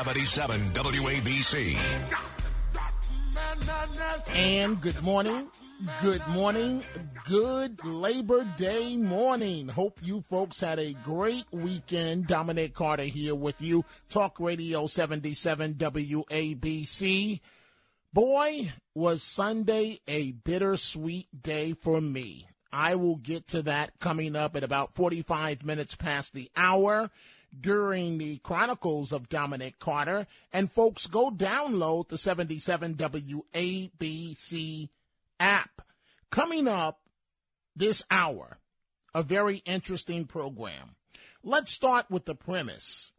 77 WABC. And good morning. Good morning. Good Labor Day morning. Hope you folks had a great weekend. Dominic Carter here with you. Talk Radio 77 WABC. Boy, was Sunday a bittersweet day for me. I will get to that coming up at about 45 minutes past the hour during the Chronicles of Dominic Carter. And folks, go download the 77 WABC app. Coming up this hour, a very interesting program. Let's start with the premise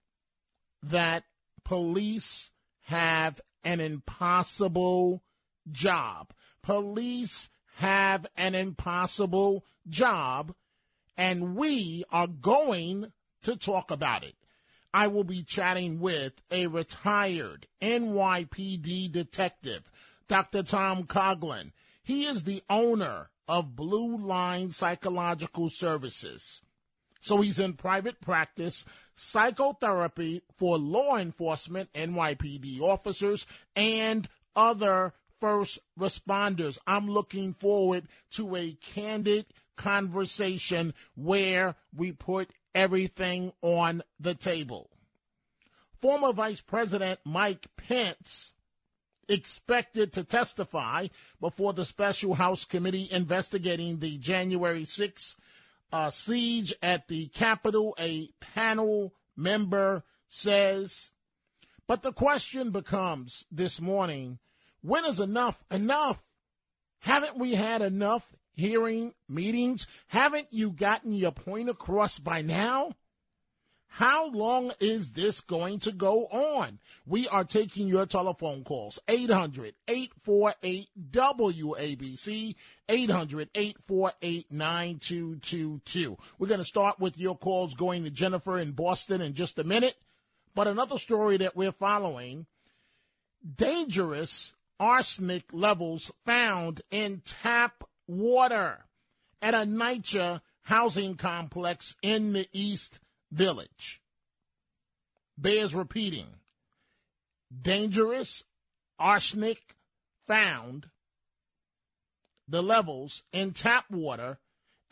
that police have an impossible job. Police have an impossible job, and we are going to talk about it. I will be chatting with a retired NYPD detective, Dr. Tom Coughlin. He is the owner of Blue Line Psychological Services. So he's in private practice, psychotherapy for law enforcement, NYPD officers, and other first responders. I'm looking forward to a candid conversation where we put everything on the table. Former Vice President Mike Pence expected to testify before the special House committee investigating the January 6th uh, siege at the Capitol. A panel member says. But the question becomes this morning when is enough enough? Haven't we had enough hearing meetings? Haven't you gotten your point across by now? How long is this going to go on? We are taking your telephone calls. 800 848 WABC, 800 848 9222. We're going to start with your calls going to Jennifer in Boston in just a minute. But another story that we're following dangerous arsenic levels found in tap water at a NYCHA housing complex in the East village bears repeating. Dangerous arsenic found the levels in tap water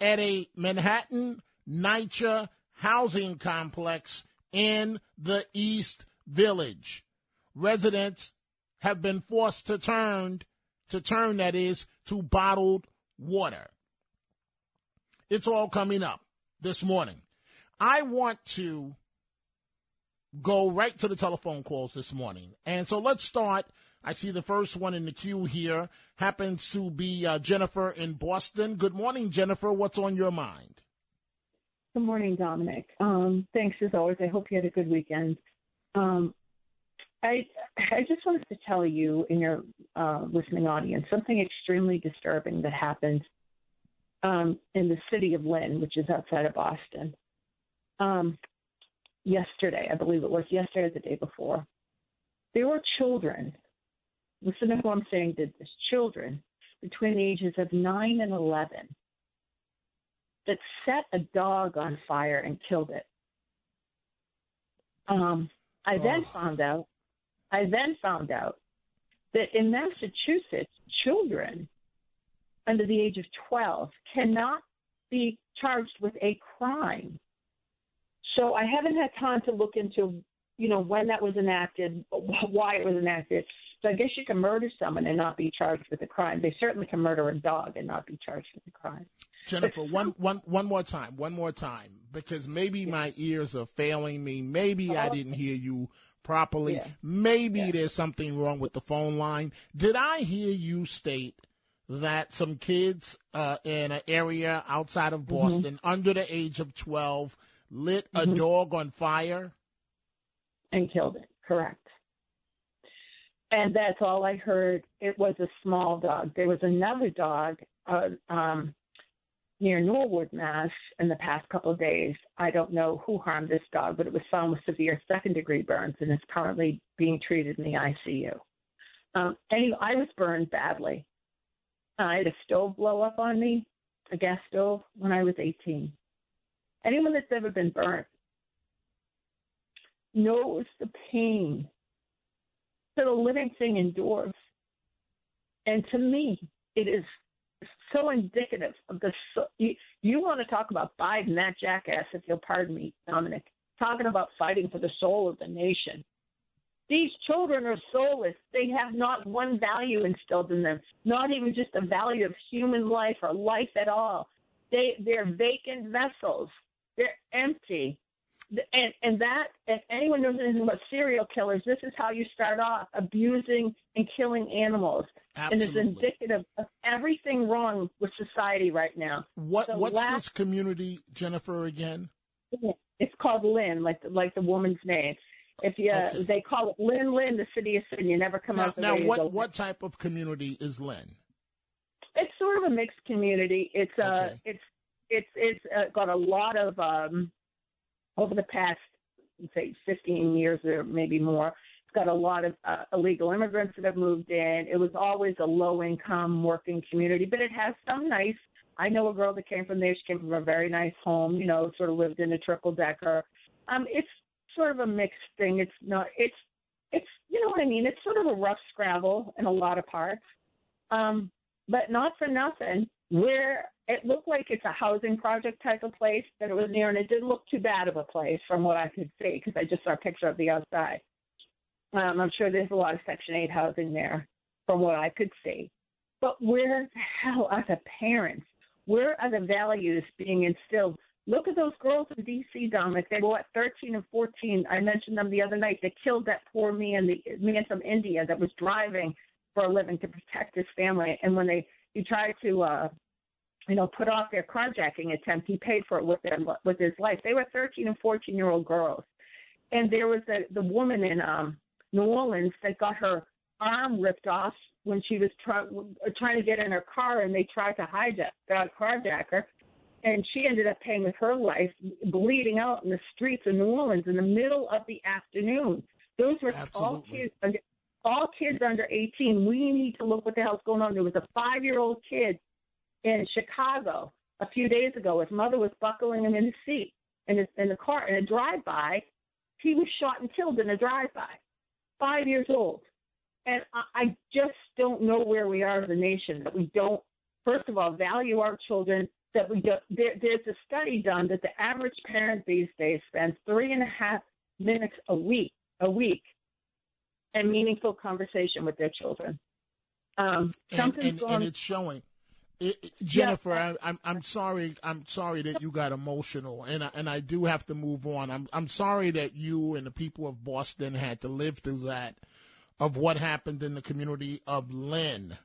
at a Manhattan NYCHA housing complex in the East Village. Residents have been forced to turn to turn that is to bottled water. It's all coming up this morning. I want to go right to the telephone calls this morning. And so let's start. I see the first one in the queue here happens to be uh, Jennifer in Boston. Good morning, Jennifer. What's on your mind? Good morning, Dominic. Um, thanks as always. I hope you had a good weekend. Um, I I just wanted to tell you in your uh, listening audience something extremely disturbing that happened um, in the city of Lynn, which is outside of Boston um, yesterday, I believe it was yesterday or the day before. There were children, listen to who I'm saying did this, children between the ages of 9 and 11 that set a dog on fire and killed it. Um, I oh. then found out, I then found out that in Massachusetts, children under the age of 12 cannot be charged with a crime so I haven't had time to look into, you know, when that was enacted, why it was enacted. So I guess you can murder someone and not be charged with a crime. They certainly can murder a dog and not be charged with a crime. Jennifer, one, one, one more time, one more time, because maybe my ears are failing me. Maybe I uh-huh. didn't hear you properly. Yeah. Maybe yeah. there's something wrong with the phone line. Did I hear you state that some kids uh, in an area outside of mm-hmm. Boston, mm-hmm. under the age of 12, lit a mm-hmm. dog on fire and killed it. Correct. And that's all I heard. It was a small dog. There was another dog uh, um, near Norwood, Mass, in the past couple of days. I don't know who harmed this dog, but it was found with severe second degree burns and is currently being treated in the ICU. Um, anyway, I was burned badly. I had a stove blow up on me, a gas stove, when I was 18. Anyone that's ever been burnt knows the pain that a living thing endures. And to me, it is so indicative of the. You, you want to talk about Biden, that jackass, if you'll pardon me, Dominic, talking about fighting for the soul of the nation. These children are soulless. They have not one value instilled in them, not even just a value of human life or life at all. They they're vacant vessels. They're empty. And and that if anyone knows anything about serial killers, this is how you start off abusing and killing animals. Absolutely. And it's indicative of everything wrong with society right now. What So what's last- this community, Jennifer? Again? It's called Lynn, like the, like the woman's name. If you Okay. they call it Lynn Lynn, the city of Sin, you never come Now, out the now what what type of community is Lynn? It's sort of a mixed community. It's uh Okay. it's it's it's uh, got a lot of um over the past say 15 years or maybe more. It's got a lot of uh, illegal immigrants that have moved in. It was always a low income working community, but it has some nice. I know a girl that came from there. She came from a very nice home. You know, sort of lived in a triple decker. Um, it's sort of a mixed thing. It's not. It's it's you know what I mean. It's sort of a rough scrabble in a lot of parts. Um, but not for nothing. Where it looked like it's a housing project type of place that it was near, and it didn't look too bad of a place from what I could see because I just saw a picture of the outside. Um, I'm sure there's a lot of Section 8 housing there from what I could see. But where the hell are the parents? Where are the values being instilled? Look at those girls in D.C., Dominic. They were what, 13 and 14. I mentioned them the other night. They killed that poor man, the man from India that was driving for a living to protect his family. And when they he tried to, uh, you know, put off their carjacking attempt, he paid for it with their with his life. They were 13 and 14 year old girls. And there was a, the woman in um, New Orleans that got her arm ripped off when she was try, trying to get in her car, and they tried to hijack, uh, carjack her, and she ended up paying with her life, bleeding out in the streets of New Orleans in the middle of the afternoon. Those were all kids, under, all kids under 18. We need to look what the hell's going on. There was a five-year-old kid in Chicago a few days ago. His mother was buckling him in his seat in his in the car in a drive-by. He was shot and killed in a drive-by. Five years old, and I, I just don't know where we are as a nation that we don't, first of all, value our children. That we don't. There, there's a study done that the average parent these days spends three and a half minutes a week a week in meaningful conversation with their children. Um, and, something's and, going and it's showing. It, it- Jennifer, I, I'm I'm sorry. I'm sorry that you got emotional, and I, and I do have to move on. I'm I'm sorry that you and the people of Boston had to live through that of what happened in the community of Lynn,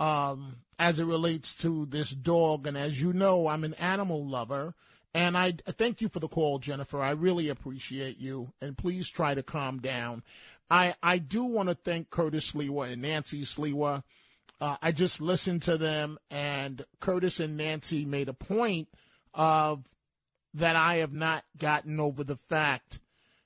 um, as it relates to this dog. And as you know, I'm an animal lover, and I thank you for the call, Jennifer. I really appreciate you, and please try to calm down. I I do want to thank Curtis Sliwa and Nancy Sliwa. Uh, I just listened to them, and Curtis and Nancy made a point of that I have not gotten over the fact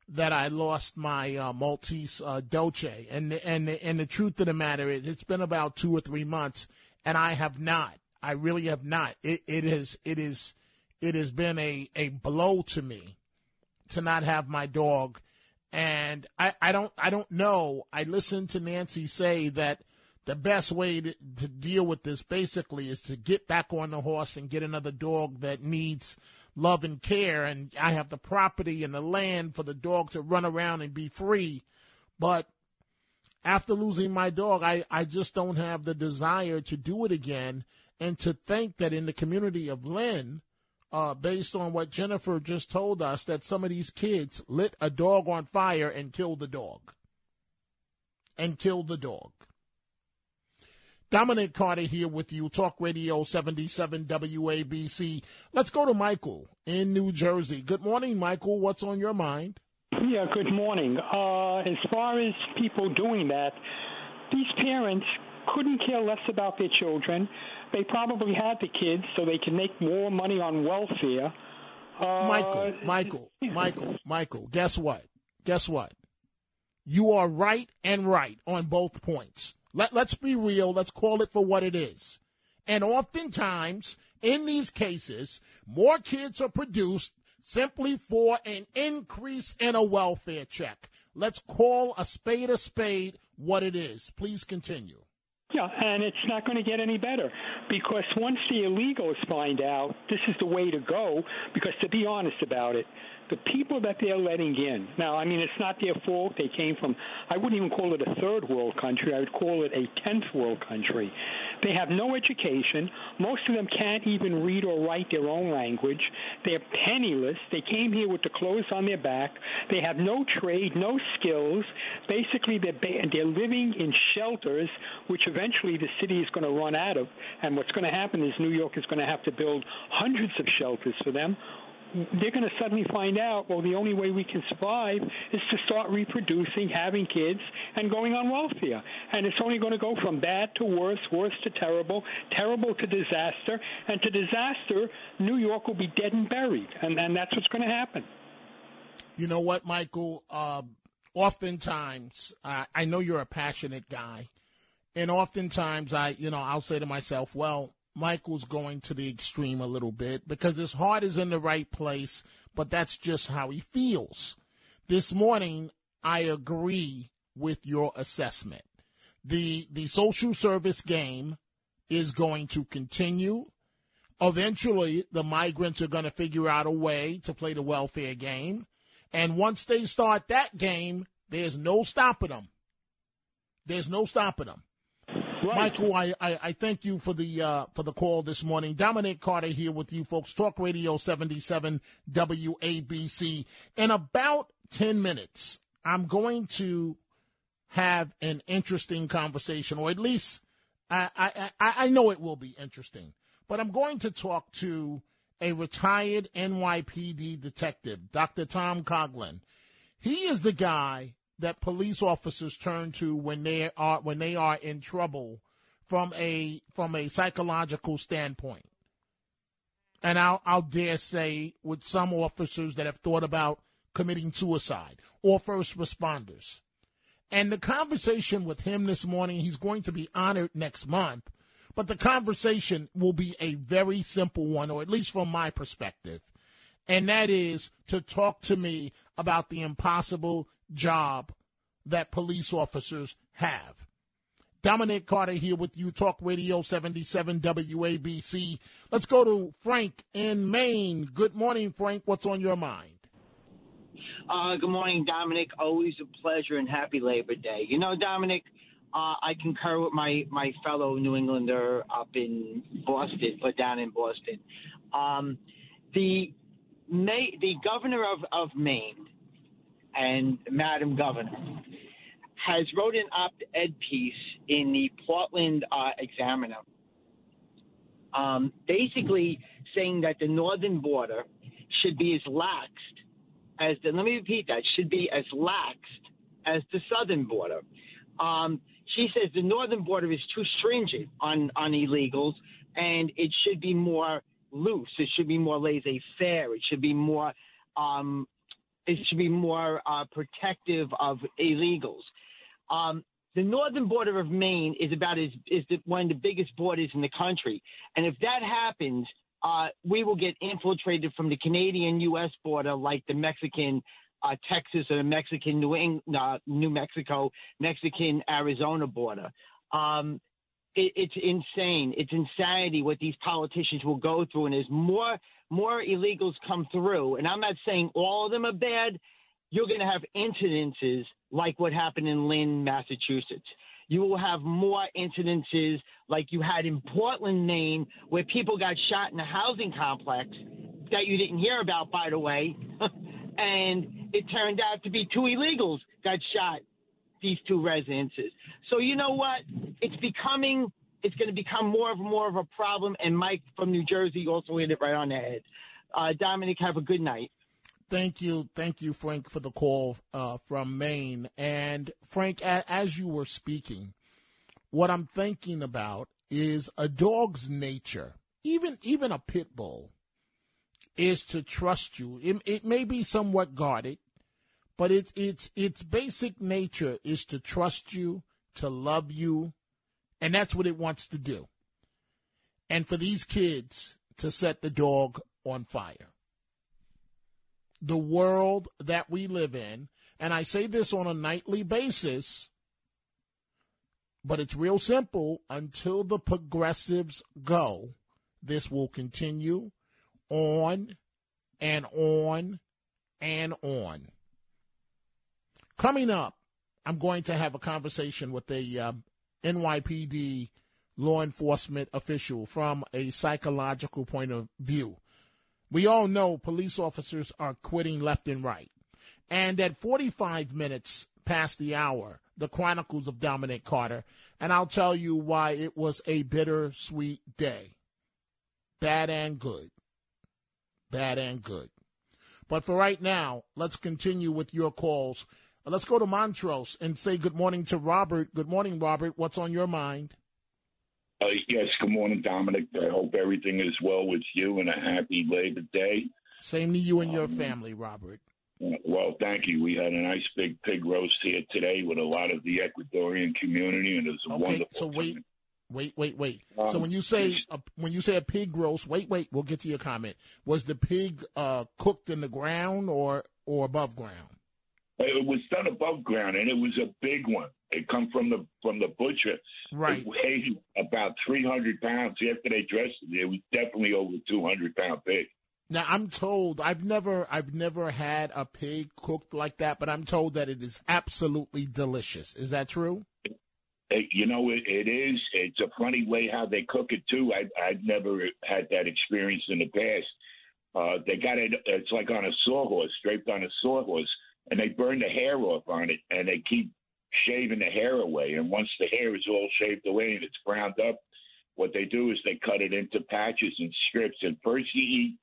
that I lost my uh, Maltese uh, Dolce, and and and the truth of the matter is, it's been about two or three months, and I have not. I really have not. It it is it is it has been a a blow to me to not have my dog, and I I don't I don't know. I listened to Nancy say that the best way to, to deal with this basically is to get back on the horse and get another dog that needs love and care. And I have the property and the land for the dog to run around and be free. But after losing my dog, I, I just don't have the desire to do it again. And to think that in the community of Lynn, uh, based on what Jennifer just told us, that some of these kids lit a dog on fire and killed the dog. And killed the dog. Dominic Carter here with you, Talk Radio 77 WABC. Let's go to Michael in New Jersey. Good morning, Michael. What's on your mind? Yeah, good morning. Uh, as far as people doing that, these parents couldn't care less about their children. They probably had the kids so they can make more money on welfare. Uh, Michael, Michael, Michael, Michael, guess what? Guess what? You are right and right on both points. Let, let's be real. Let's call it for what it is. And oftentimes, in these cases, more kids are produced simply for an increase in a welfare check. Let's call a spade a spade what it is. Please continue. Yeah, and it's not going to get any better because once the illegals find out, this is the way to go. Because to be honest about it, the people that they're letting in. Now, I mean, it's not their fault. They came from, I wouldn't even call it a third world country. I would call it a tenth world country. They have no education. Most of them can't even read or write their own language. They're penniless. They came here with the clothes on their back. They have no trade, no skills. Basically, they're, they're living in shelters, which eventually the city is going to run out of. And what's going to happen is New York is going to have to build hundreds of shelters for them they're going to suddenly find out, well, the only way we can survive is to start reproducing, having kids, and going on welfare. And it's only going to go from bad to worse, worse to terrible, terrible to disaster. And to disaster, New York will be dead and buried. And, and that's what's going to happen. You know what, Michael? Uh, oftentimes, uh, I know you're a passionate guy. And oftentimes, I, you know, I'll say to myself, well, Michael's going to the extreme a little bit because his heart is in the right place, but that's just how he feels. This morning, I agree with your assessment. The the social service game is going to continue. Eventually, the migrants are going to figure out a way to play the welfare game. And once they start that game, there's no stopping them. There's no stopping them. Right. Michael, I, I, I, thank you for the uh, for the call this morning. Dominic Carter here with you folks. Talk Radio 77 WABC. In about 10 minutes, I'm going to have an interesting conversation, or at least I, I, I know it will be interesting. But I'm going to talk to a retired NYPD detective, Dr. Tom Coughlin. He is the guy that police officers turn to when they are when they are in trouble from a from a psychological standpoint. And I'll I'll dare say with some officers that have thought about committing suicide or first responders. And the conversation with him this morning, he's going to be honored next month, but the conversation will be a very simple one, or at least from my perspective. And that is to talk to me about the impossible job that police officers have. Dominic Carter here with you, Talk Radio 77 WABC. Let's go to Frank in Maine. Good morning, Frank. What's on your mind? Uh, good morning, Dominic. Always a pleasure and happy Labor Day. You know, Dominic, uh, I concur with my, my fellow New Englander up in Boston, or down in Boston. Um, the May, the governor of, of Maine and Madam Governor has wrote an op-ed piece in the Portland uh, Examiner, um, basically saying that the northern border should be as laxed as the. Let me repeat that: should be as laxed as the southern border. Um, she says the northern border is too stringent on on illegals, and it should be more loose. It should be more laissez-faire. It should be more um, it should be more uh, protective of illegals. Um, the northern border of Maine is about as is the, one of the biggest borders in the country, and if that happens, uh, we will get infiltrated from the Canadian-U.S. border, like the Mexican uh, Texas or the Mexican New, England, uh, New Mexico, Mexican Arizona border. Um, it, it's insane. It's insanity what these politicians will go through, and as more more illegals come through, and I'm not saying all of them are bad, you're going to have incidences like what happened in Lynn, Massachusetts. You will have more incidences like you had in Portland, Maine, where people got shot in a housing complex that you didn't hear about, by the way. and it turned out to be two illegals got shot, these two residences. So you know what? It's becoming, it's going to become more and more of a problem. And Mike from New Jersey also hit it right on the head. Uh, Dominic, have a good night. Thank you, thank you, Frank, for the call uh, from Maine. And Frank, a- as you were speaking, what I'm thinking about is a dog's nature, even even a pit bull, is to trust you. It, it may be somewhat guarded, but its its its basic nature is to trust you, to love you, and that's what it wants to do. And for these kids to set the dog on fire. The world that we live in, and I say this on a nightly basis, but it's real simple. Until the progressives go, this will continue on and on and on. Coming up, I'm going to have a conversation with a um, NYPD law enforcement official from a psychological point of view. We all know police officers are quitting left and right. And at 45 minutes past the hour, the Chronicles of Dominic Carter, and I'll tell you why it was a bittersweet day. Bad and good. Bad and good. But for right now, let's continue with your calls. Let's go to Montrose and say good morning to Robert. Good morning, Robert. What's on your mind? Uh, yes, good morning, Dominic. I hope everything is well with you and a happy Labor Day. Same to you and your um, family, Robert. Well, thank you. We had a nice big pig roast here today with a lot of the Ecuadorian community, and it was a okay, wonderful. So wait, time. wait, wait, wait. Um, so when you say a, when you say a pig roast, wait, wait, we'll get to your comment. Was the pig uh, cooked in the ground or or above ground? It was done above ground, and it was a big one. It come from the from the butcher. Right. It weighed about three hundred pounds. After they dressed it, it was definitely over two hundred pound pig. Now I'm told I've never I've never had a pig cooked like that, but I'm told that it is absolutely delicious. Is that true? you know, it, it is. It's a funny way how they cook it too. I I've never had that experience in the past. Uh, they got it. It's like on a sawhorse, draped on a sawhorse and they burn the hair off on it, and they keep shaving the hair away. And once the hair is all shaved away and it's ground up, what they do is they cut it into patches and strips. And first you eat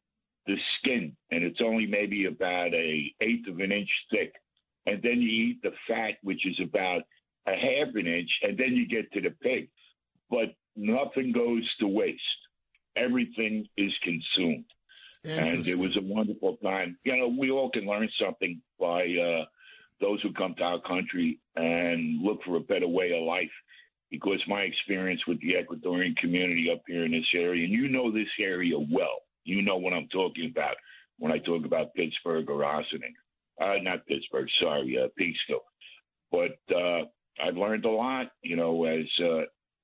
the skin, and it's only maybe about a eighth of an inch thick, and then you eat the fat, which is about a half an inch, and then you get to the pig. But nothing goes to waste. Everything is consumed and it was a wonderful time. You know, we all can learn something by uh, those who come to our country and look for a better way of life. Because my experience with the Ecuadorian community up here in this area, and you know this area well, you know what I'm talking about when I talk about Pittsburgh or Ossining. Uh, not Pittsburgh, sorry, uh, Peekskill. But uh, I've learned a lot, you know, as uh,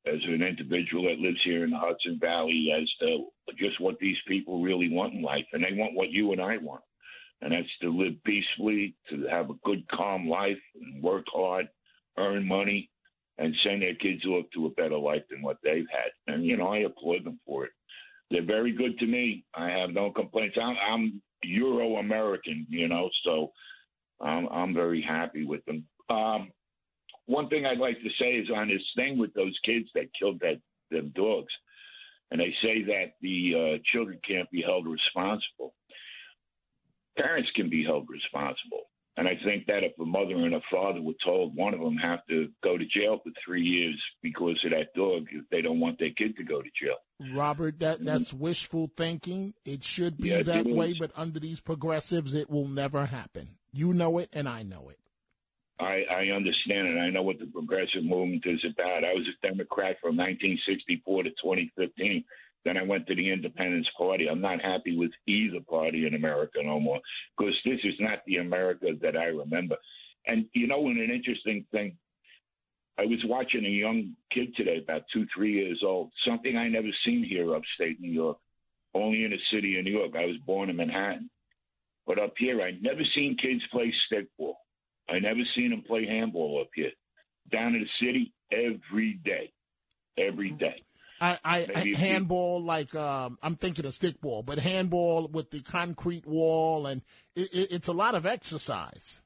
as an individual that lives here in the Hudson Valley as to just what these people really want in life. And they want what you and I want. And that's to live peacefully, to have a good, calm life, and work hard, earn money, and send their kids off to a better life than what they've had. And, you know, I applaud them for it. They're very good to me. I have no complaints. I'm, I'm Euro American, you know, so I'm, I'm very happy with them. Um, one thing I'd like to say is on this thing with those kids that killed that them dogs, and they say that the uh, children can't be held responsible. Parents can be held responsible. And I think that if a mother and a father were told one of them have to go to jail for three years because of that dog, if they don't want their kid to go to jail. Robert, that that's wishful thinking. It should be that way, but under these progressives, it will never happen. You know it, and I know it. I, I understand it. I know what the progressive movement is about. I was a Democrat from 1964 to 2015. Then I went to the Independence Party. I'm not happy with either party in America no more because this is not the America that I remember. And you know, an interesting thing, I was watching a young kid today, about two, three years old, something I never seen here upstate New York, only in the city of New York. I was born in Manhattan. But up here, I never seen kids play stickball. I never seen him play handball up here. Down in the city every day, every day. I, I, I handball like um, I'm thinking of stickball, but handball with the concrete wall, and it, it, it's a lot of exercise.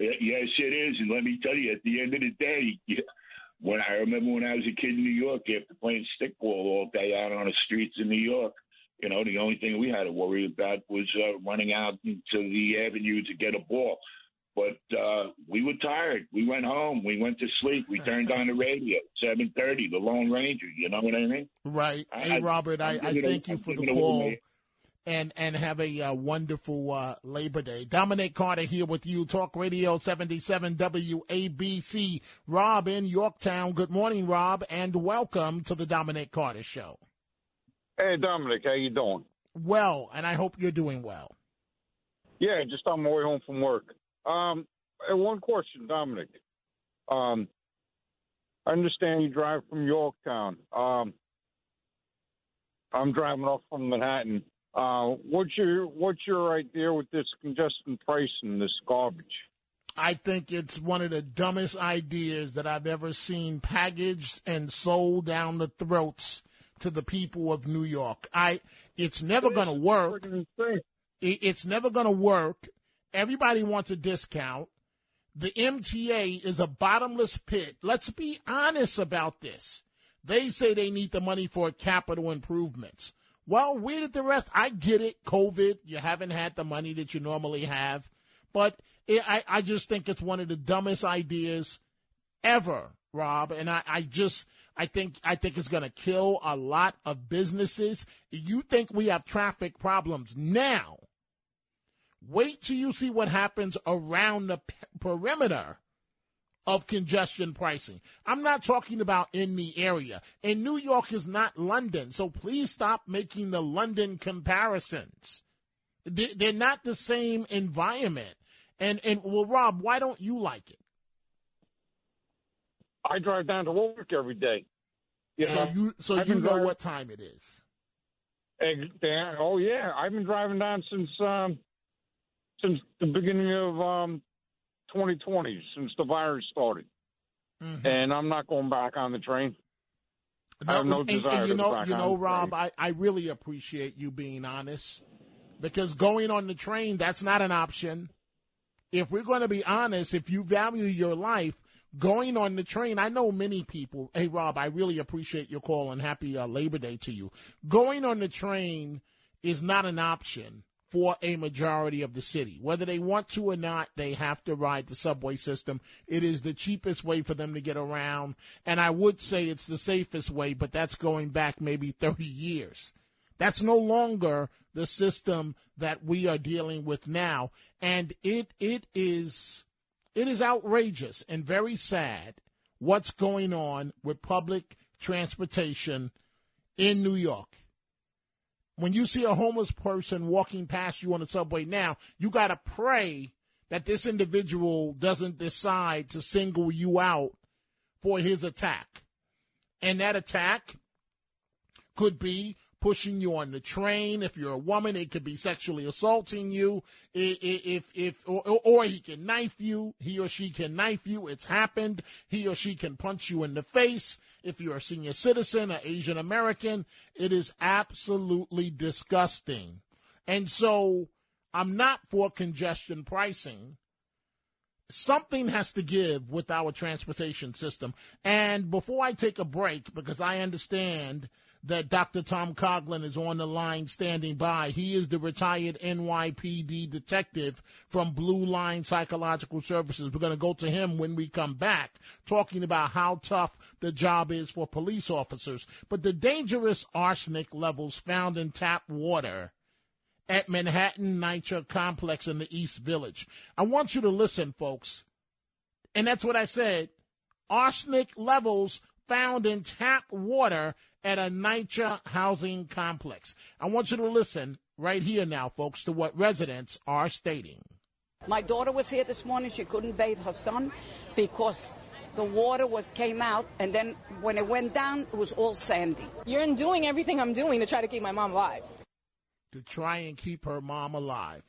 Yes, it is, and let me tell you, at the end of the day, when I remember when I was a kid in New York, after playing stickball all day out on the streets in New York, You know, the only thing we had to worry about was uh, running out into the avenue to get a ball. But uh, we were tired. We went home. We went to sleep. We turned on the radio. Seven thirty, the Lone Ranger. You know what I mean? Right. Hey, I, Robert, I, I thank you for the call. And, and have a uh, wonderful uh, Labor Day. Dominic Carter here with you, Talk Radio 77 WABC. Rob in Yorktown. Good morning, Rob, and welcome to the Dominic Carter Show. Hey, Dominic, how you doing? Well, and I hope you're doing well. Yeah, just on my way home from work. Um, one question, Dominic. Um, I understand you drive from Yorktown. Um, I'm driving off from Manhattan. Uh, what's your what's your idea with this congestion pricing, this garbage? I think it's one of the dumbest ideas that I've ever seen packaged and sold down the throats to the people of New York. I it's never going to work. It's never going to work. Everybody wants a discount. The MTA is a bottomless pit. Let's be honest about this. They say they need the money for capital improvements. Well, where did the rest? I get it. COVID. You haven't had the money that you normally have. But it, I, I just think it's one of the dumbest ideas ever, Rob. And I, I just, I think, I think it's going to kill a lot of businesses. You think we have traffic problems now Wait till you see what happens around the perimeter of congestion pricing. I'm not talking about in the area. And New York is not London, so please stop making the London comparisons. They're not the same environment. And and well, Rob, why don't you like it? I drive down to work every day. You so know, you so I've you know driving, what time it is. Oh yeah, I've been driving down since um, since the beginning of um, 2020, since the virus started. Mm-hmm. And I'm not going back on the train. No, I have no and, desire and you know, to you know, Rob, I, I really appreciate you being honest because going on the train, that's not an option. If we're going to be honest, if you value your life, going on the train, I know many people. Hey, Rob, I really appreciate your call and happy uh, Labor Day to you. Going on the train is not an option for a majority of the city. Whether they want to or not, they have to ride the subway system. It is the cheapest way for them to get around. And I would say it's the safest way, but that's going back maybe 30 years. That's no longer the system that we are dealing with now. And it, it is, it is outrageous and very sad what's going on with public transportation in New York when you see a homeless person walking past you on the subway now, you got to pray that this individual doesn't decide to single you out for his attack. And that attack could be pushing you on the train. If you're a woman, it could be sexually assaulting you. If, if, or, or he can knife you, he or she can knife you. It's happened. He or she can punch you in the face. If you're a senior citizen, an Asian American, it is absolutely disgusting. And so I'm not for congestion pricing. Something has to give with our transportation system. And before I take a break, because I understand that Dr. Tom Coughlin is on the line standing by. He is the retired NYPD detective from Blue Line Psychological Services. We're going to go to him when we come back, talking about how tough the job is for police officers. But the dangerous arsenic levels found in tap water at Manhattan NYCHA complex in the East Village. I want you to listen, folks. And that's what I said. Arsenic levels found in tap water at a NYCHA housing complex. I want you to listen right here now, folks, to what residents are stating. My daughter was here this morning. She couldn't bathe her son because the water was came out, and then when it went down, it was all sandy. You're doing everything I'm doing to try to keep my mom alive. To try and keep her mom alive.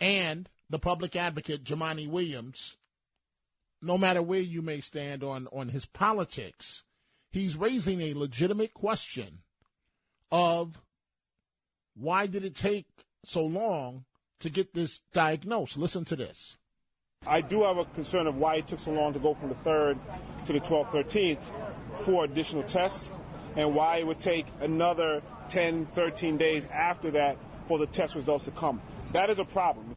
And the public advocate, Jumaane Williams, no matter where you may stand on, on his politics, he's raising a legitimate question of why did it take so long to get this diagnosed? Listen to this. I do have a concern of why it took so long to go from the 3rd to the 12th, 13th for additional tests. and why it would take another 10, 13 days after that for the test results to come. That is a problem.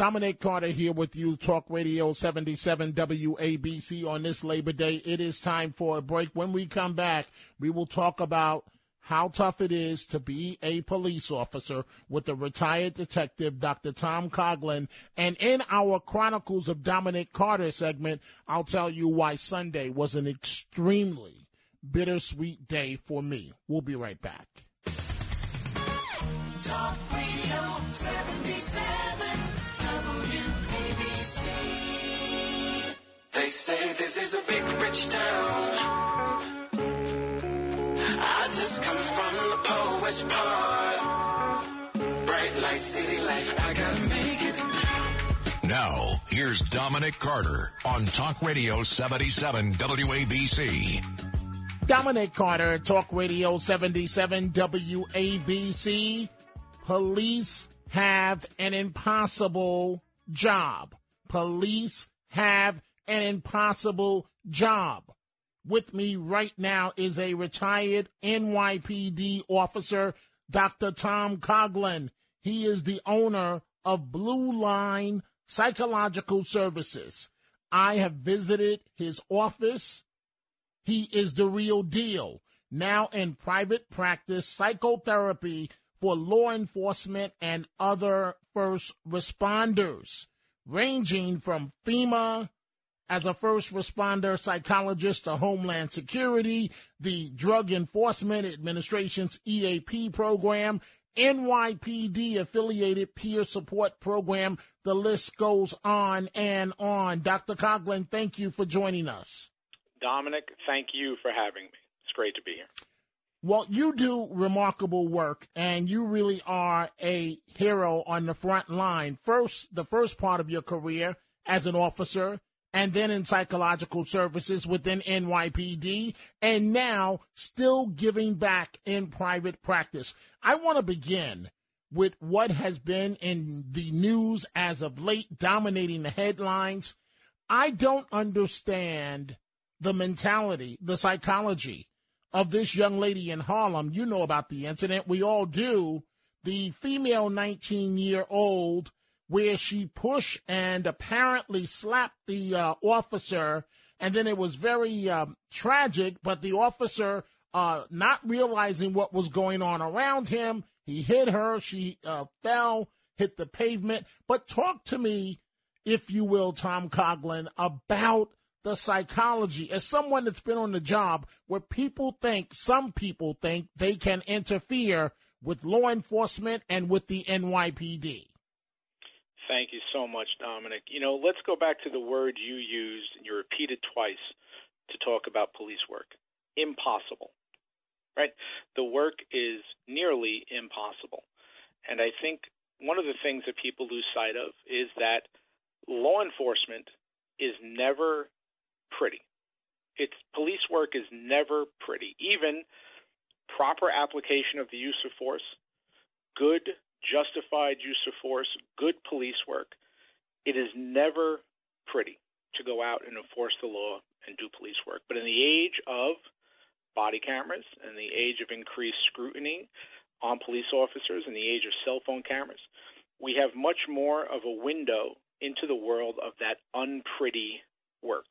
Dominic Carter here with you, Talk Radio 77 WABC on this Labor Day. It is time for a break. When we come back, we will talk about how tough it is to be a police officer with the retired detective Dr. Tom Coughlin. And in our Chronicles of Dominic Carter segment, I'll tell you why Sunday was an extremely bittersweet day for me. We'll be right back. Talk Radio 77 say this is a big rich town. I just come from the poet's part. Bright light, city life, I gotta make it. Now, here's Dominic Carter on Talk Radio 77 WABC. Dominic Carter, Talk Radio 77 WABC. Police have an impossible job. Police have an impossible job. With me right now is a retired NYPD officer, Dr. Tom Coughlin. He is the owner of Blue Line Psychological Services. I have visited his office. He is the real deal. Now in private practice, psychotherapy for law enforcement and other first responders, ranging from FEMA as a first responder psychologist to Homeland Security, the Drug Enforcement Administration's EAP program, NYPD affiliated peer support program. The list goes on and on. Dr. Coughlin, thank you for joining us. Dominic, thank you for having me. It's great to be here. Well, you do remarkable work and you really are a hero on the front line. First, the first part of your career as an officer and then in psychological services within NYPD, and now still giving back in private practice. I want to begin with what has been in the news as of late, dominating the headlines. I don't understand the mentality, the psychology of this young lady in Harlem. You know about the incident. We all do. The female 19 year old where she pushed and apparently slapped the uh, officer. And then it was very um, tragic, but the officer, uh, not realizing what was going on around him, he hit her. She uh, fell, hit the pavement. But talk to me, if you will, Tom Coughlin, about the psychology as someone that's been on the job where people think, some people think they can interfere with law enforcement and with the NYPD. Thank you so much, Dominic. You know, let's go back to the word you used and you repeated twice to talk about police work. Impossible. Right? The work is nearly impossible. And I think one of the things that people lose sight of is that law enforcement is never pretty. It's police work is never pretty. Even proper application of the use of force, good justified use of force, good police work. It is never pretty to go out and enforce the law and do police work. But in the age of body cameras and the age of increased scrutiny on police officers and the age of cell phone cameras, we have much more of a window into the world of that unpretty work.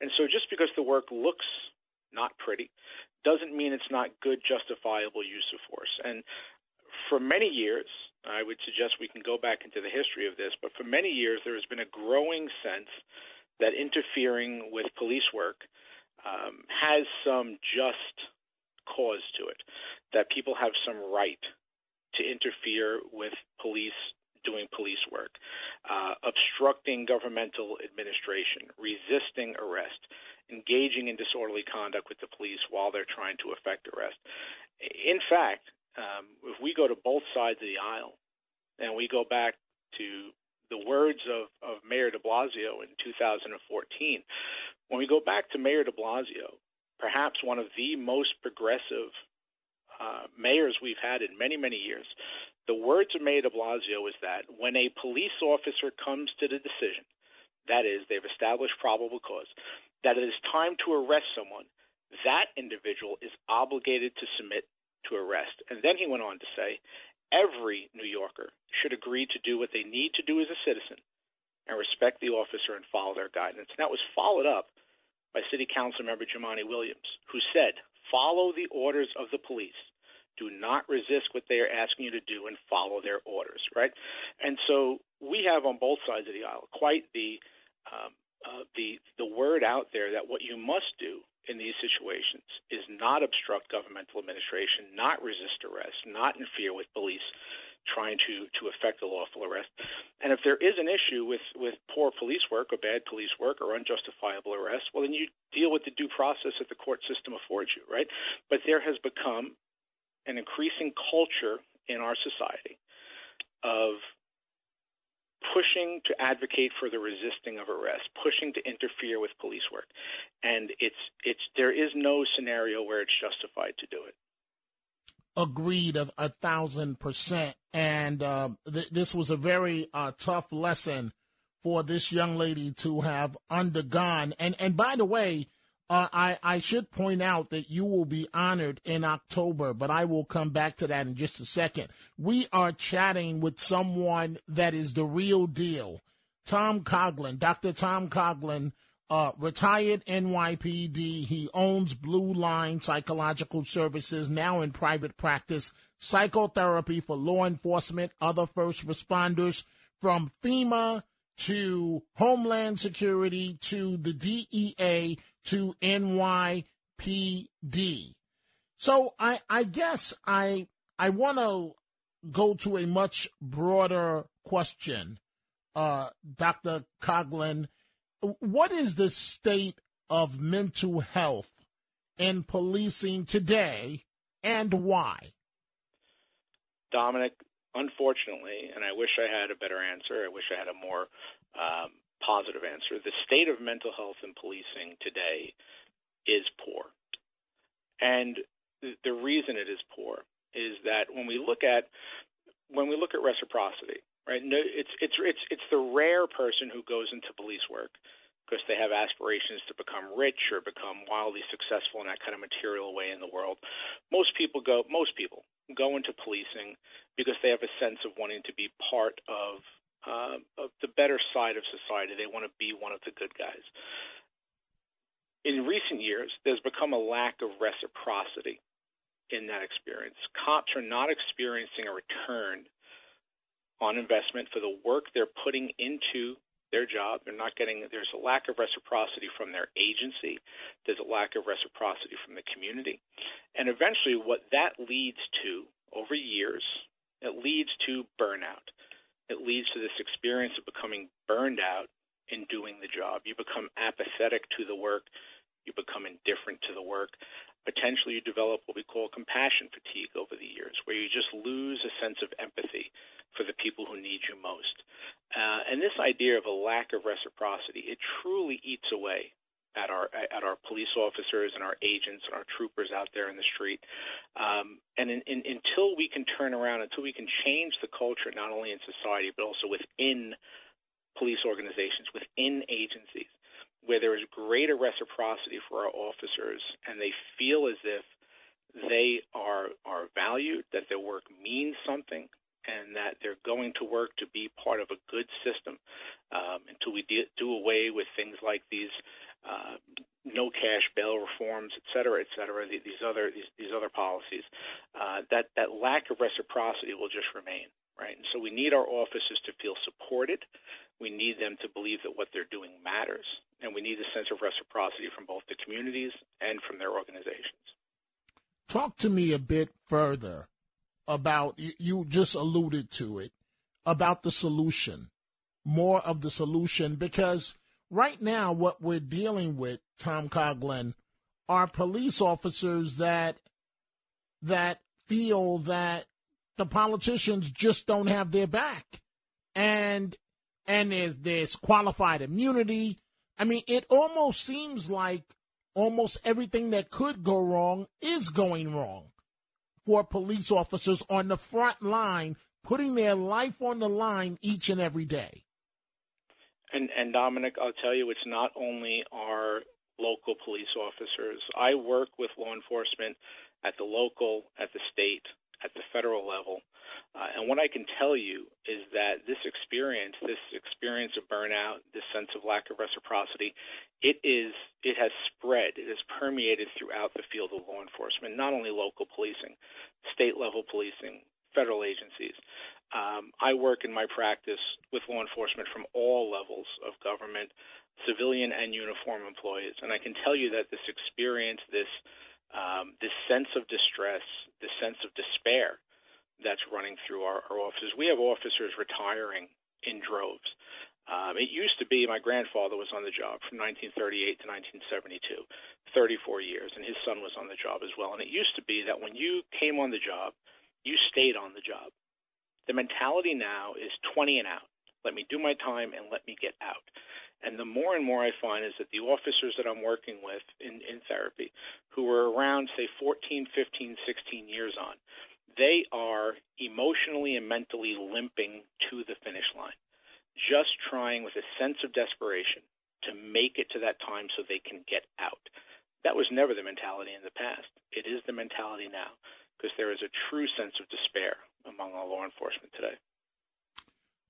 And so just because the work looks not pretty doesn't mean it's not good justifiable use of force. And for many years, I would suggest we can go back into the history of this, but for many years there has been a growing sense that interfering with police work um, has some just cause to it, that people have some right to interfere with police doing police work, uh, obstructing governmental administration, resisting arrest, engaging in disorderly conduct with the police while they're trying to effect arrest. In fact, um, if we go to both sides of the aisle and we go back to the words of, of Mayor de Blasio in 2014, when we go back to Mayor de Blasio, perhaps one of the most progressive uh, mayors we've had in many, many years, the words of Mayor de Blasio is that when a police officer comes to the decision, that is, they've established probable cause, that it is time to arrest someone, that individual is obligated to submit to arrest. And then he went on to say, every New Yorker should agree to do what they need to do as a citizen and respect the officer and follow their guidance. And that was followed up by City Council member Jumaane Williams, who said, follow the orders of the police. Do not resist what they are asking you to do and follow their orders, right? And so we have on both sides of the aisle quite the um, uh, the the word out there that what you must do in these situations is not obstruct governmental administration, not resist arrest, not interfere with police trying to to effect a lawful arrest. And if there is an issue with with poor police work or bad police work or unjustifiable arrest, well then you deal with the due process that the court system affords you, right? But there has become an increasing culture in our society of pushing to advocate for the resisting of arrest, pushing to interfere with police work, and it's it's there is no scenario where it's justified to do it. Agreed, a, a thousand percent. And uh, th- this was a very uh, tough lesson for this young lady to have undergone. And and by the way, uh, I, I should point out that you will be honored in October, but I will come back to that in just a second. We are chatting with someone that is the real deal. Tom Coughlin, Dr. Tom Coughlin, uh, retired NYPD. He owns Blue Line Psychological Services, now in private practice, psychotherapy for law enforcement, other first responders, from FEMA to Homeland Security to the DEA to NYPD. So I, I guess I I want to go to a much broader question, uh, Dr. Coughlin. What is the state of mental health in policing today, and why? Dominic, unfortunately, and I wish I had a better answer. I wish I had a more um, positive answer. The state of mental health in policing today is poor. And the reason it is poor is that when we look at when we look at reciprocity, right? No, it's it's it's it's the rare person who goes into police work because they have aspirations to become rich or become wildly successful in that kind of material way in the world. Most people go most people go into policing because they have a sense of wanting to be part of uh, of the better side of society. They want to be one of the good guys. In recent years, there's become a lack of reciprocity in that experience. Cops are not experiencing a return on investment for the work they're putting into their job. They're not getting, there's a lack of reciprocity from their agency. There's a lack of reciprocity from the community. And eventually, what that leads to over years, it leads to burnout it leads to this experience of becoming burned out in doing the job. You become apathetic to the work, you become indifferent to the work. Potentially, you develop what we call compassion fatigue over the years, where you just lose a sense of empathy for the people who need you most. Uh, and this idea of a lack of reciprocity, it truly eats away at our at our police officers and our agents and our troopers out there in the street. Um, and in, in, until we can turn around, until we can change the culture, not only in society but also within police organizations, within agencies, where there is greater reciprocity for our officers, and they feel as if they are are valued, that their work means something, and that they're going to work to be part of a good system. Um, until we de- do away with things like these uh, no cash bail reforms, et cetera, et cetera, these other these, these other policies, uh, that that lack of reciprocity will just remain, right? And so we need our officers to feel supported. We need them to believe that what they're doing matters, and we need a sense of reciprocity from both the communities and from their organizations. Talk to me a bit further about you just alluded to it about the solution, more of the solution, because right now, what we're dealing with, Tom Coughlin, are police officers that that feel that the politicians just don't have their back, and and there's there's qualified immunity. I mean, it almost seems like almost everything that could go wrong is going wrong for police officers on the front line, putting their life on the line each and every day. And, and Dominic, I'll tell you, it's not only our local police officers. I work with law enforcement at the local, at the state, at the federal level. Uh, and what I can tell you is that this experience, this experience of burnout, this sense of lack of reciprocity, it is it has spread, it has permeated throughout the field of law enforcement, not only local policing, state level policing, federal agencies. Um, I work in my practice with law enforcement from all levels of government, civilian and uniform employees, and I can tell you that this experience, this um, this sense of distress, this sense of despair that's running through our, our offices. We have officers retiring in droves. Um, it used to be my grandfather was on the job from 1938 to 1972, 34 years, and his son was on the job as well. And it used to be that when you came on the job, you stayed on the job. The mentality now is 20 and out. Let me do my time and let me get out. And the more and more I find is that the officers that I'm working with in, in therapy, who are around, say, 14, 15, 16 years on, they are emotionally and mentally limping to the finish line, just trying with a sense of desperation to make it to that time so they can get out. That was never the mentality in the past. It is the mentality now because there is a true sense of despair among our law enforcement today.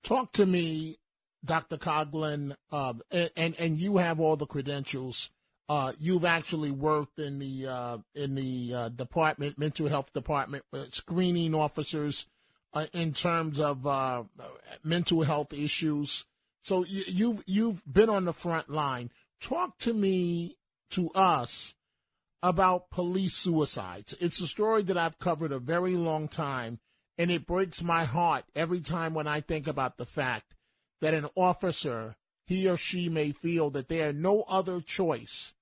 Talk to me, Dr. Coughlin, uh, and, and, and you have all the credentials uh, you've actually worked in the uh, in the uh, department, mental health department, screening officers uh, in terms of uh, mental health issues. So you, you've you've been on the front line. Talk to me, to us, about police suicides. It's a story that I've covered a very long time, and it breaks my heart every time when I think about the fact that an officer he or she may feel that they have no other choice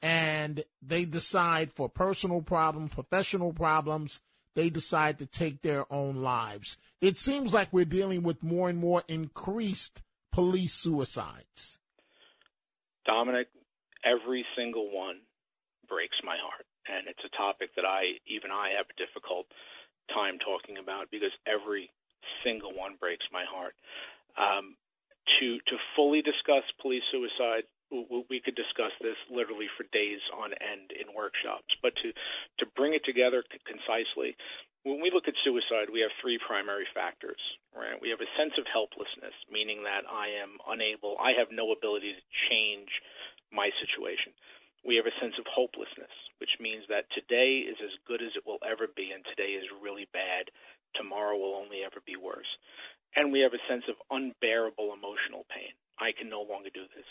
and they decide for personal problems, professional problems, they decide to take their own lives. It seems like we're dealing with more and more increased police suicides. Dominic, every single one breaks my heart. And it's a topic that I, even I, have a difficult time talking about because every single one breaks my heart. Um, to to fully discuss police suicide, we could discuss this literally for days on end in workshops. But to to bring it together concisely, when we look at suicide, we have three primary factors. Right? We have a sense of helplessness, meaning that I am unable, I have no ability to change my situation. We have a sense of hopelessness, which means that today is as good as it will ever be, and today is really bad. Tomorrow will only ever be worse. And we have a sense of unbearable emotional pain. I can no longer do this.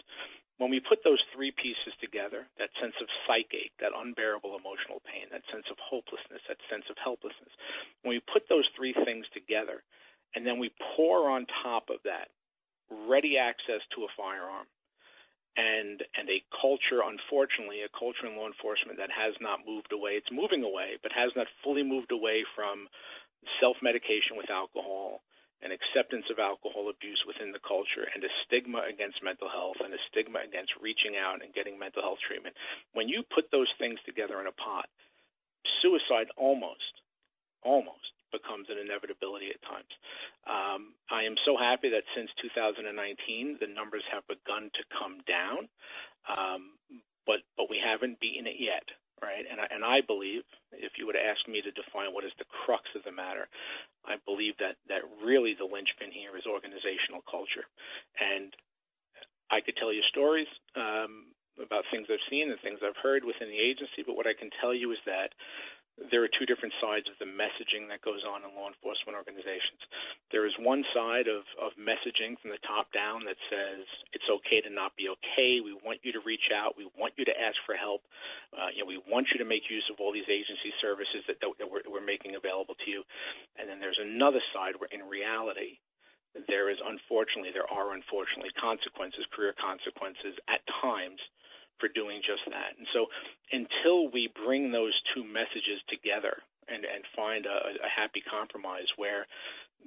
When we put those three pieces together, that sense of psyche, that unbearable emotional pain, that sense of hopelessness, that sense of helplessness, when we put those three things together, and then we pour on top of that ready access to a firearm, and and a culture, unfortunately, a culture in law enforcement that has not moved away. It's moving away, but has not fully moved away from self medication with alcohol an acceptance of alcohol abuse within the culture and a stigma against mental health and a stigma against reaching out and getting mental health treatment. When you put those things together in a pot, suicide almost, almost becomes an inevitability at times. Um, I am so happy that since 2019, the numbers have begun to come down, um, but but we haven't beaten it yet right? And I, and I believe, if you would ask me to define what is the crux of the matter, I believe that that really the linchpin here is organizational culture, and I could tell you stories um, about things I've seen and things I've heard within the agency, but what I can tell you is that there are two different sides of the messaging that goes on in law enforcement organizations. There is one side of, of messaging from the top down that says it's okay to not be okay. We want you to reach out. We want you to ask for help. Uh, you know, we want you to make use of all these agency services that, that we're, we're making available to you. And then there's another side where, in reality, there is unfortunately, there are unfortunately consequences, career consequences at times for doing just that. And so until we bring those two messages together and, and find a, a happy compromise where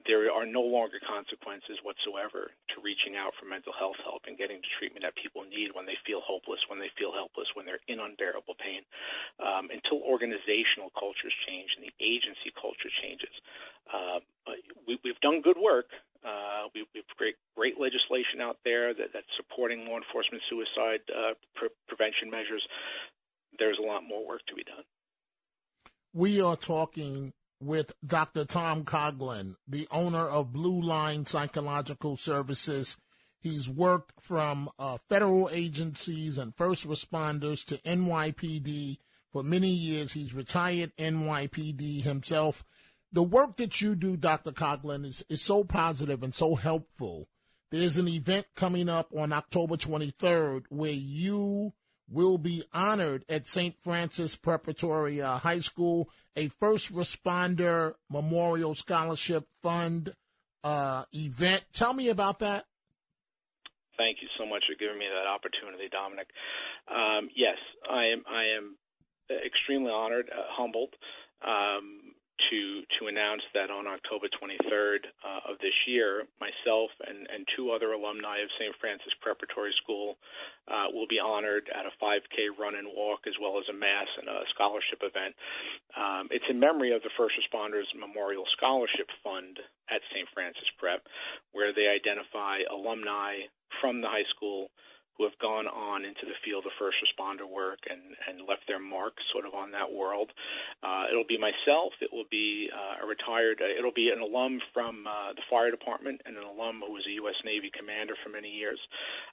there are no longer consequences whatsoever to reaching out for mental health help and getting the treatment that people need when they feel hopeless, when they feel helpless, when they're in unbearable pain. Um, until organizational cultures change and the agency culture changes, uh, we, have done good work. Uh, we, we have great, great legislation out there that, that's supporting law enforcement suicide uh, pre- prevention measures. There's a lot more work to be done. We are talking with Dr. Tom Coughlin, the owner of Blue Line Psychological Services. He's worked from uh, federal agencies and first responders to NYPD for many years. He's retired NYPD himself. The work that you do, Dr. Coughlin, is, is so positive and so helpful. There's an event coming up on October 23rd where you will be honored at St. Francis Preparatory uh, High School, a first responder memorial scholarship fund uh, event. Tell me about that. Thank you so much for giving me that opportunity, Dominic. Um, yes, I am. I am extremely honored, uh, humbled. Um, to to announce that on October 23rd uh, of this year, myself and, and two other alumni of St. Francis Preparatory School uh, will be honored at a 5K run and walk, as well as a mass and a scholarship event. Um, it's in memory of the First Responders Memorial Scholarship Fund at St. Francis Prep, where they identify alumni from the high school who have gone on into the field of first responder work and, and left their mark sort of on that world. Uh, it'll be myself. It will be uh, a retired. Uh, it'll be an alum from uh, the fire department and an alum who was a U.S. Navy commander for many years.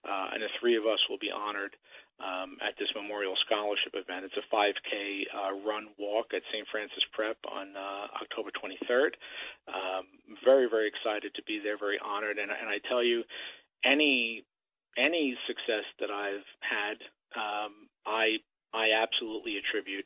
Uh, and the three of us will be honored um, at this memorial scholarship event. It's a 5K uh, run walk at St. Francis Prep on uh, October 23rd. Um, very, very excited to be there, very honored. And, and I tell you, any any success that I've had, um, I I absolutely attribute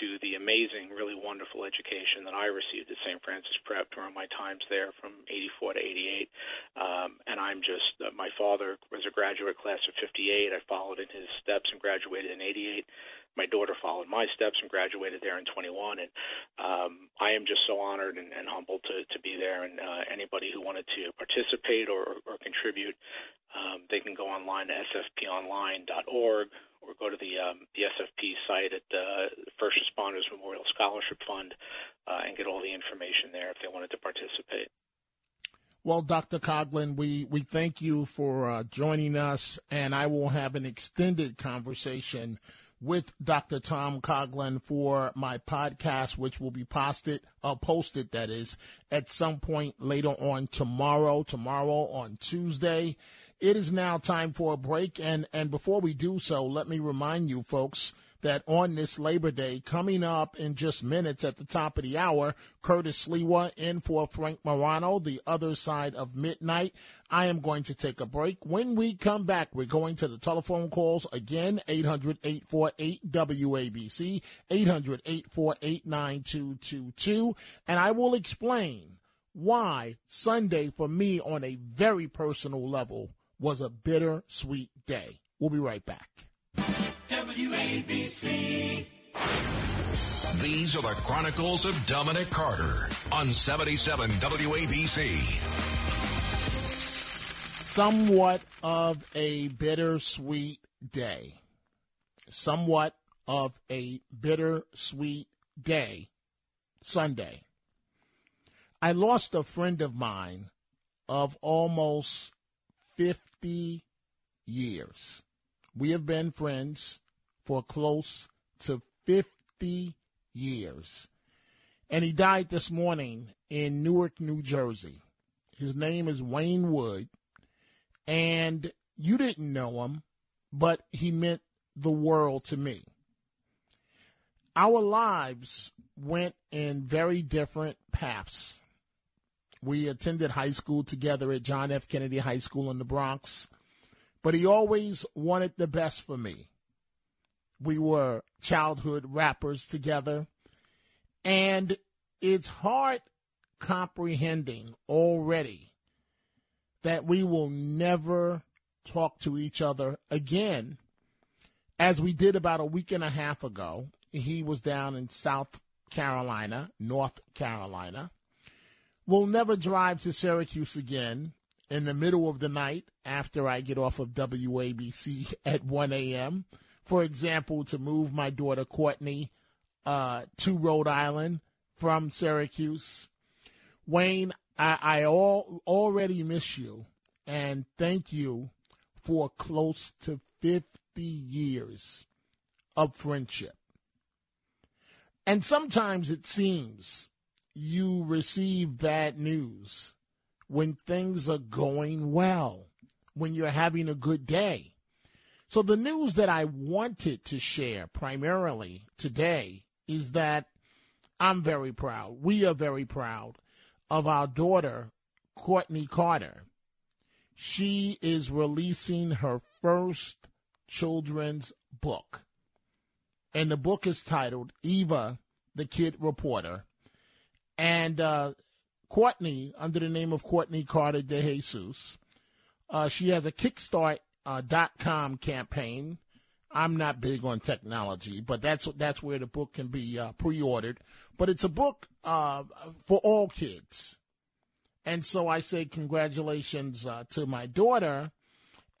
to the amazing, really wonderful education that I received at St. Francis Prep during my times there from 84 to 88. Um, and I'm just, uh, my father was a graduate class of 58. I followed in his steps and graduated in 88. My daughter followed my steps and graduated there in 21. And um, I am just so honored and, and humbled to, to be there. And uh, anybody who wanted to participate or, or contribute um, they can go online to sfponline.org or go to the um, the SFP site at the First Responders Memorial Scholarship Fund uh, and get all the information there if they wanted to participate. Well, Dr. Coughlin, we, we thank you for uh, joining us, and I will have an extended conversation with Dr. Tom Coughlin for my podcast, which will be posted, uh, posted, that is, at some point later on tomorrow, tomorrow on Tuesday. It is now time for a break. And, and before we do so, let me remind you, folks, that on this Labor Day, coming up in just minutes at the top of the hour, Curtis Sliwa in for Frank Morano, the other side of midnight. I am going to take a break. When we come back, we're going to the telephone calls again, 800-848-WABC, 800-848-9222, and I will explain why Sunday for me on a very personal level was a bitter sweet day. We'll be right back. WABC. These are the Chronicles of Dominic Carter on 77 WABC. Somewhat of a bittersweet day. Somewhat of a bittersweet day. Sunday. I lost a friend of mine of almost 50 years. We have been friends for close to 50 years. And he died this morning in Newark, New Jersey. His name is Wayne Wood. And you didn't know him, but he meant the world to me. Our lives went in very different paths. We attended high school together at John F. Kennedy High School in the Bronx, but he always wanted the best for me. We were childhood rappers together, and it's hard comprehending already that we will never talk to each other again as we did about a week and a half ago. He was down in South Carolina, North Carolina will never drive to Syracuse again in the middle of the night after I get off of WABC at 1 a.m. For example, to move my daughter Courtney uh, to Rhode Island from Syracuse. Wayne, I, I all, already miss you and thank you for close to 50 years of friendship. And sometimes it seems you receive bad news when things are going well, when you're having a good day. So the news that I wanted to share primarily today is that I'm very proud. We are very proud of our daughter, Courtney Carter. She is releasing her first children's book. And the book is titled Eva, the Kid Reporter. And uh, Courtney, under the name of Courtney Carter de Jesus, uh, she has a Kickstart uh, com campaign. I'm not big on technology, but that's that's where the book can be uh, pre-ordered. But it's a book uh, for all kids, and so I say congratulations to my daughter.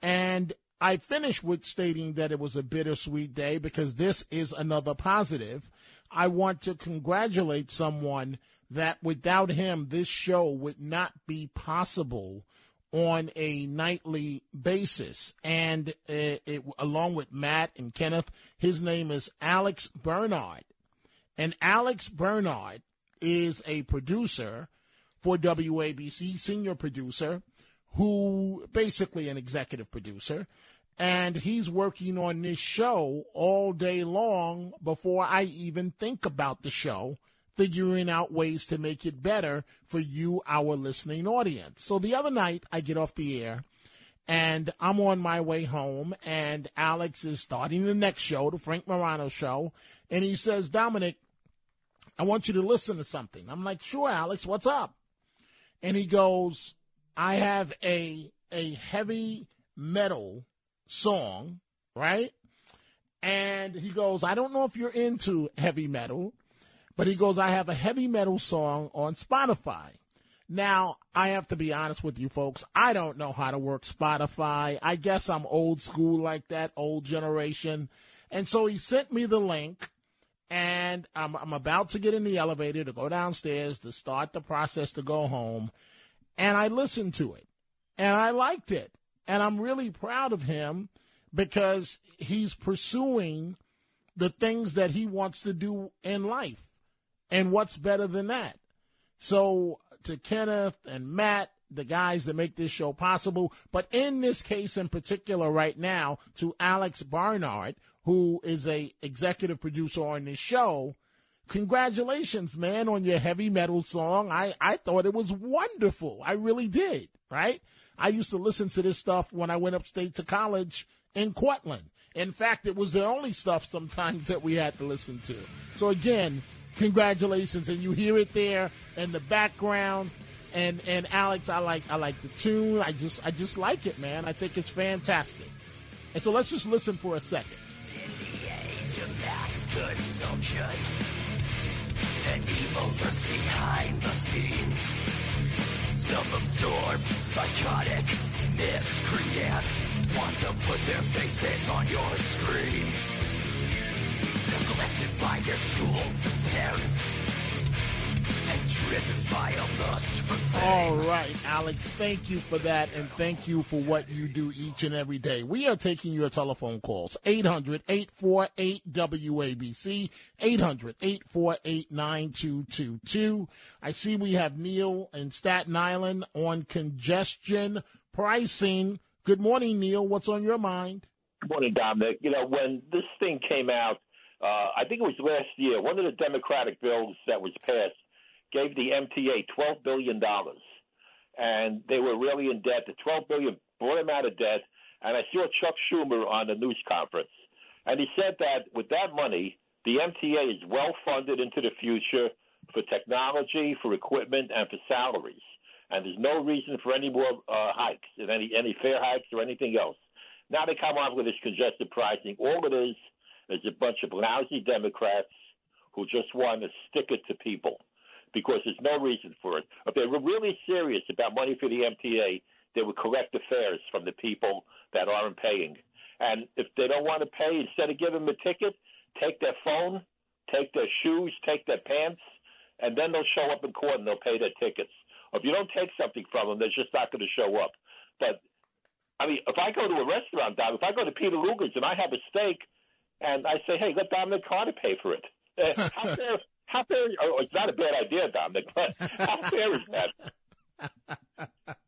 And I finish with stating that it was a bittersweet day because this is another positive. I want to congratulate someone that without him, this show would not be possible on a nightly basis. And uh, it, along with Matt and Kenneth, his name is Alex Bernard. And Alex Bernard is a producer for WABC, senior producer, who basically an executive producer. And he's working on this show all day long before I even think about the show figuring out ways to make it better for you, our listening audience. So the other night, I get off the air and I'm on my way home, and Alex is starting the next show, the Frank Morano show, and he says, Dominic, I want you to listen to something. I'm like, sure, Alex, what's up? And he goes, I have a a heavy metal song, right? And he goes, I don't know if you're into heavy metal, but he goes, I have a heavy metal song on Spotify. Now, I have to be honest with you folks. I don't know how to work Spotify. I guess I'm old school like that, old generation. And so he sent me the link, and I'm, I'm about to get in the elevator to go downstairs to start the process to go home. And I listened to it, and I liked it. And I'm really proud of him because he's pursuing the things that he wants to do in life. And what's better than that? So to Kenneth and Matt, the guys that make this show possible, but in this case in particular right now, to Alex Barnard, who is a executive producer on this show, congratulations, man, on your heavy metal song. I, I thought it was wonderful. I really did, right? I used to listen to this stuff when I went upstate to college in Cortland. In fact, it was the only stuff sometimes that we had to listen to. So again, congratulations, and you hear it there in the background. And and Alex, I like I like the tune. I just I just like it, man. I think it's fantastic. And so let's just listen for a second. In the age of mass consumption, and evil lurks behind the scenes. Self-absorbed, psychotic miscreants want to put their faces on your screens neglected by their schools and parents, and driven by a lust for fame. All right, Alex, thank you for that, and thank you for what you do each and every day. We are taking your telephone calls 800 848 WABC, 800 848 9222. I see we have Neil in Staten Island on congestion pricing. Good morning, Neil. What's on your mind? Good morning, Dominic. You know, when this thing came out, uh, I think it was last year, one of the Democratic bills that was passed gave the MTA $12 billion. And they were really in debt. The 12 billion brought them out of debt. And I saw Chuck Schumer on the news conference. And he said that with that money, the MTA is well funded into the future for technology, for equipment, and for salaries. And there's no reason for any more uh, hikes, any any fare hikes or anything else. Now they come up with this congested pricing. All it is there's a bunch of lousy Democrats who just want to stick it to people because there's no reason for it. If they were really serious about money for the MTA, they would collect the fares from the people that aren't paying. And if they don't want to pay, instead of giving them a ticket, take their phone, take their shoes, take their pants, and then they'll show up in court and they'll pay their tickets. if you don't take something from them, they're just not going to show up. But I mean, if I go to a restaurant, Dom, if I go to Peter Luger's and I have a steak, and I say, hey, let Dominic Carter pay for it. Uh, how fair? How fair? Oh, it's not a bad idea, Dominic, but how fair is that?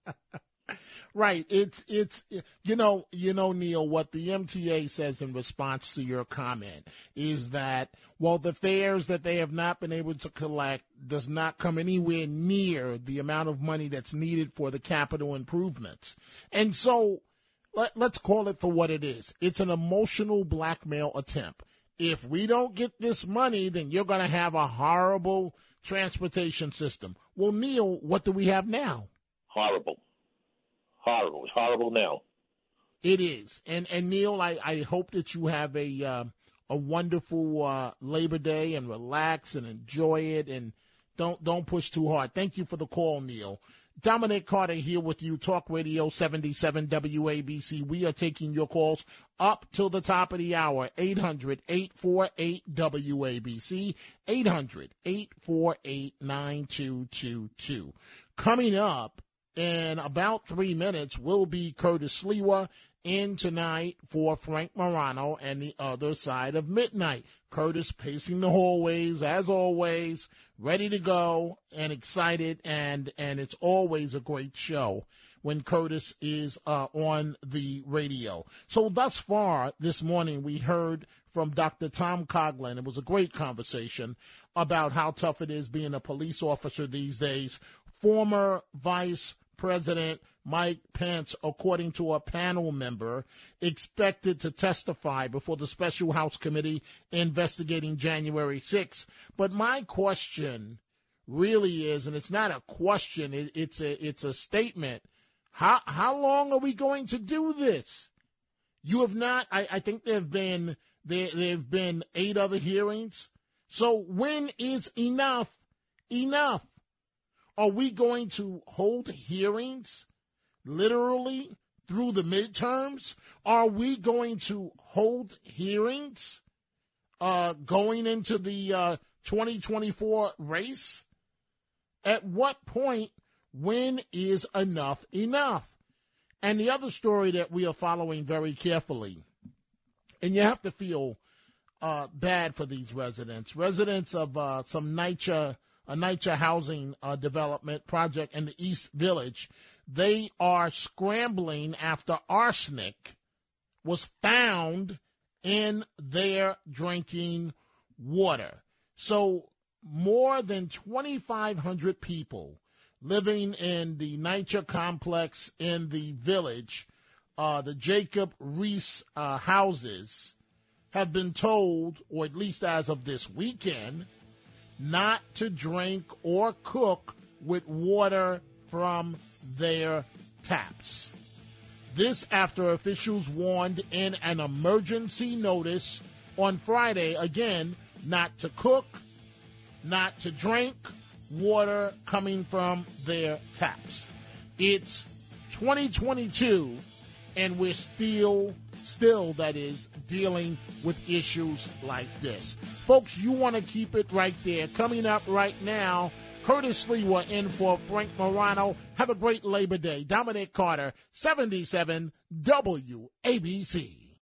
Right. It's it's you know you know Neil what the MTA says in response to your comment is that well the fares that they have not been able to collect does not come anywhere near the amount of money that's needed for the capital improvements. And so let, let's call it for what it is. It's an emotional blackmail attempt. If we don't get this money, then you're going to have a horrible transportation system. Well, Neil, what do we have now? Horrible horrible. It's horrible now. It is, and and Neil, I, I hope that you have a uh, a wonderful uh, Labor Day and relax and enjoy it, and don't don't push too hard. Thank you for the call, Neil. Dominic Carter here with you, Talk Radio 77 WABC. We are taking your calls up till the top of the hour. 800 848 WABC, 800 848 9222. Coming up, in about three minutes will be Curtis Sliwa in tonight for Frank Morano and the other side of midnight. Curtis pacing the hallways as always, ready to go and excited, and and it's always a great show when Curtis is uh, on the radio. So thus far this morning we heard from Dr. Tom Coughlin. It was a great conversation about how tough it is being a police officer these days. Former Vice President Mike Pence, according to a panel member, expected to testify before the special House committee investigating January 6. But my question really is, and it's not a question, it's a it's a statement. How how long are we going to do this? You have not. I, I think there have been there there have been eight other hearings. So when is enough enough? Are we going to hold hearings literally through the midterms? Are we going to hold hearings uh, going into the uh, 2024 race? At what point, when is enough enough? And the other story that we are following very carefully, and you have to feel uh, bad for these residents, residents of uh, some NYCHA a NYCHA housing uh, development project in the East Village. They are scrambling after arsenic was found in their drinking water. So more than 2,500 people living in the NYCHA complex in the village, uh, the Jacob Riis uh, houses, have been told, or at least as of this weekend, not to drink or cook with water from their taps. This after officials warned in an emergency notice on Friday again not to cook, not to drink water coming from their taps. It's 2022 and we're still still, that is, dealing with issues like this. Folks, you want to keep it right there. Coming up right now, Curtis Sliwa in for Frank Morano. Have a great Labor Day. Dominic Carter, 77 WABC.